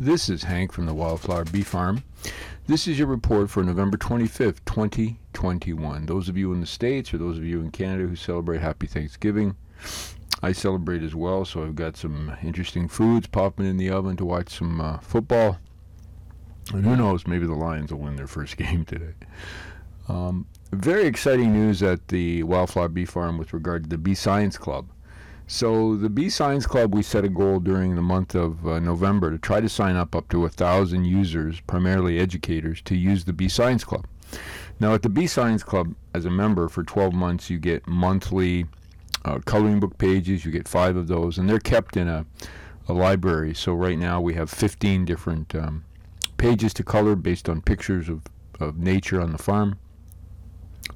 This is Hank from the Wildflower Bee Farm. This is your report for November 25th, 2021. Those of you in the States or those of you in Canada who celebrate Happy Thanksgiving, I celebrate as well, so I've got some interesting foods popping in the oven to watch some uh, football. And who knows, maybe the Lions will win their first game today. Um, very exciting news at the Wildflower Bee Farm with regard to the Bee Science Club. So the Bee Science Club, we set a goal during the month of uh, November to try to sign up up to a thousand users, primarily educators, to use the Bee Science Club. Now, at the Bee Science Club, as a member for 12 months, you get monthly uh, coloring book pages. You get five of those, and they're kept in a, a library. So right now we have 15 different um, pages to color based on pictures of, of nature on the farm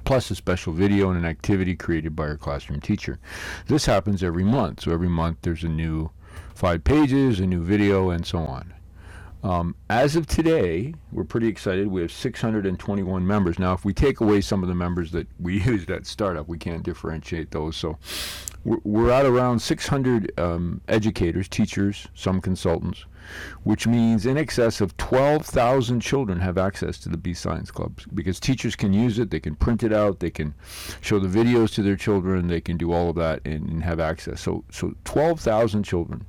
plus a special video and an activity created by our classroom teacher. This happens every month. So every month there's a new five pages, a new video, and so on. Um, as of today, we're pretty excited. We have 621 members. Now, if we take away some of the members that we used at startup, we can't differentiate those. So we're, we're at around 600 um, educators, teachers, some consultants, which means in excess of 12,000 children have access to the Bee Science Clubs because teachers can use it, they can print it out, they can show the videos to their children, they can do all of that and, and have access. So, so 12,000 children,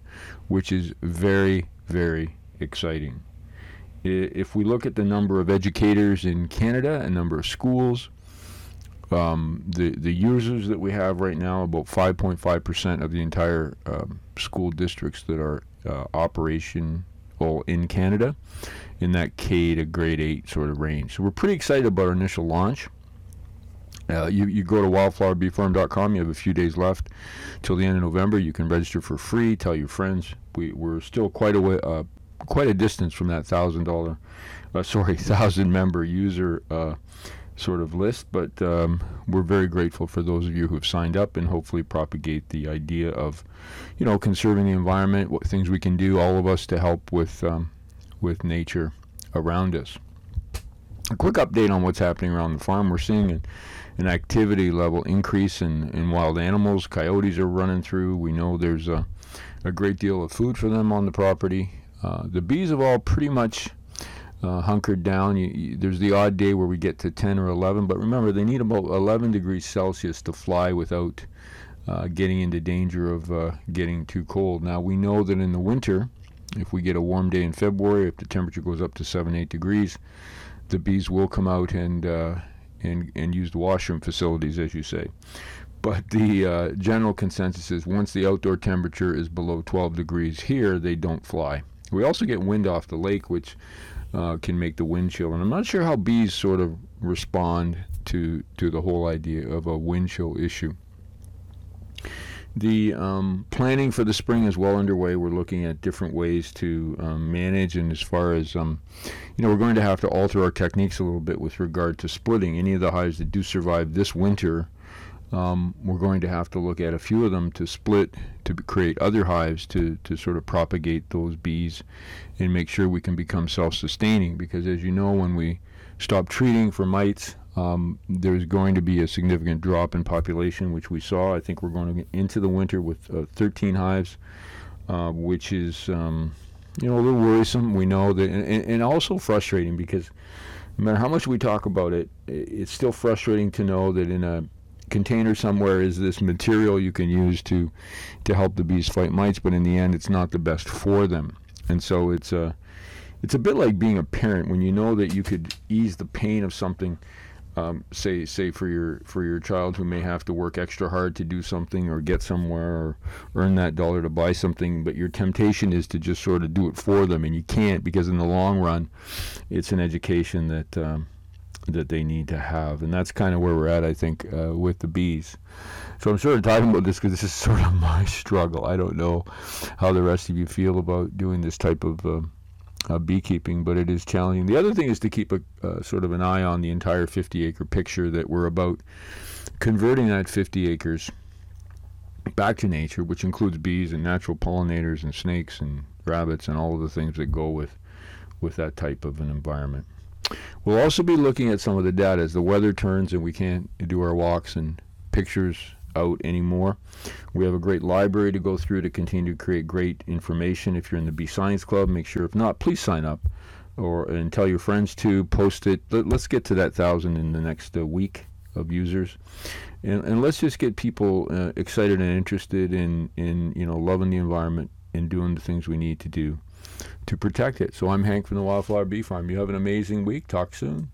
which is very, very exciting. If we look at the number of educators in Canada, a number of schools, um, the the users that we have right now, about 5.5% of the entire um, school districts that are uh, operational in Canada, in that K to grade 8 sort of range. So we're pretty excited about our initial launch. Uh, you, you go to wildflowerbeefarm.com. You have a few days left till the end of November. You can register for free. Tell your friends. We, we're still quite a way, uh, quite a distance from that thousand dollar, uh, sorry, thousand member user uh, sort of list. But um, we're very grateful for those of you who have signed up and hopefully propagate the idea of, you know, conserving the environment, what things we can do, all of us to help with um, with nature around us. A quick update on what's happening around the farm. We're seeing an, an activity level increase in, in wild animals. Coyotes are running through. We know there's a, a great deal of food for them on the property. Uh, the bees have all pretty much uh, hunkered down. You, you, there's the odd day where we get to 10 or 11, but remember, they need about 11 degrees Celsius to fly without uh, getting into danger of uh, getting too cold. Now, we know that in the winter, if we get a warm day in February, if the temperature goes up to 7, 8 degrees, the bees will come out and, uh, and, and use the washroom facilities, as you say. But the uh, general consensus is once the outdoor temperature is below 12 degrees here, they don't fly. We also get wind off the lake, which uh, can make the wind chill. And I'm not sure how bees sort of respond to to the whole idea of a wind chill issue. The um, planning for the spring is well underway. We're looking at different ways to um, manage, and as far as um, you know, we're going to have to alter our techniques a little bit with regard to splitting. Any of the hives that do survive this winter um, we're going to have to look at a few of them to split to create other hives to, to sort of propagate those bees and make sure we can become self-sustaining. Because as you know when we stop treating for mites um, there's going to be a significant drop in population which we saw. I think we're going into the winter with uh, 13 hives uh, which is um, you know a little worrisome. We know that and, and also frustrating because no matter how much we talk about it it's still frustrating to know that in a container somewhere is this material you can use to to help the bees fight mites, but in the end, it's not the best for them. And so it's a it's a bit like being a parent when you know that you could ease the pain of something. Um, say say for your for your child who may have to work extra hard to do something or get somewhere or earn that dollar to buy something, but your temptation is to just sort of do it for them, and you can't because in the long run, it's an education that um, that they need to have. And that's kind of where we're at, I think, uh, with the bees. So I'm sort of talking about this because this is sort of my struggle. I don't know how the rest of you feel about doing this type of uh, uh, beekeeping, but it is challenging. The other thing is to keep a uh, sort of an eye on the entire 50 acre picture that we're about converting that 50 acres back to nature, which includes bees and natural pollinators and snakes and rabbits and all of the things that go with with that type of an environment. We'll also be looking at some of the data as the weather turns and we can't do our walks and pictures out anymore. We have a great library to go through to continue to create great information. If you're in the Bee Science Club, make sure if not, please sign up or and tell your friends to post it. Let, us get to that thousand in the next uh, week of users, and, and let's just get people uh, excited and interested in in you know loving the environment and doing the things we need to do to protect it. So I'm Hank from the Wildflower Bee Farm. You have an amazing week. Talk soon.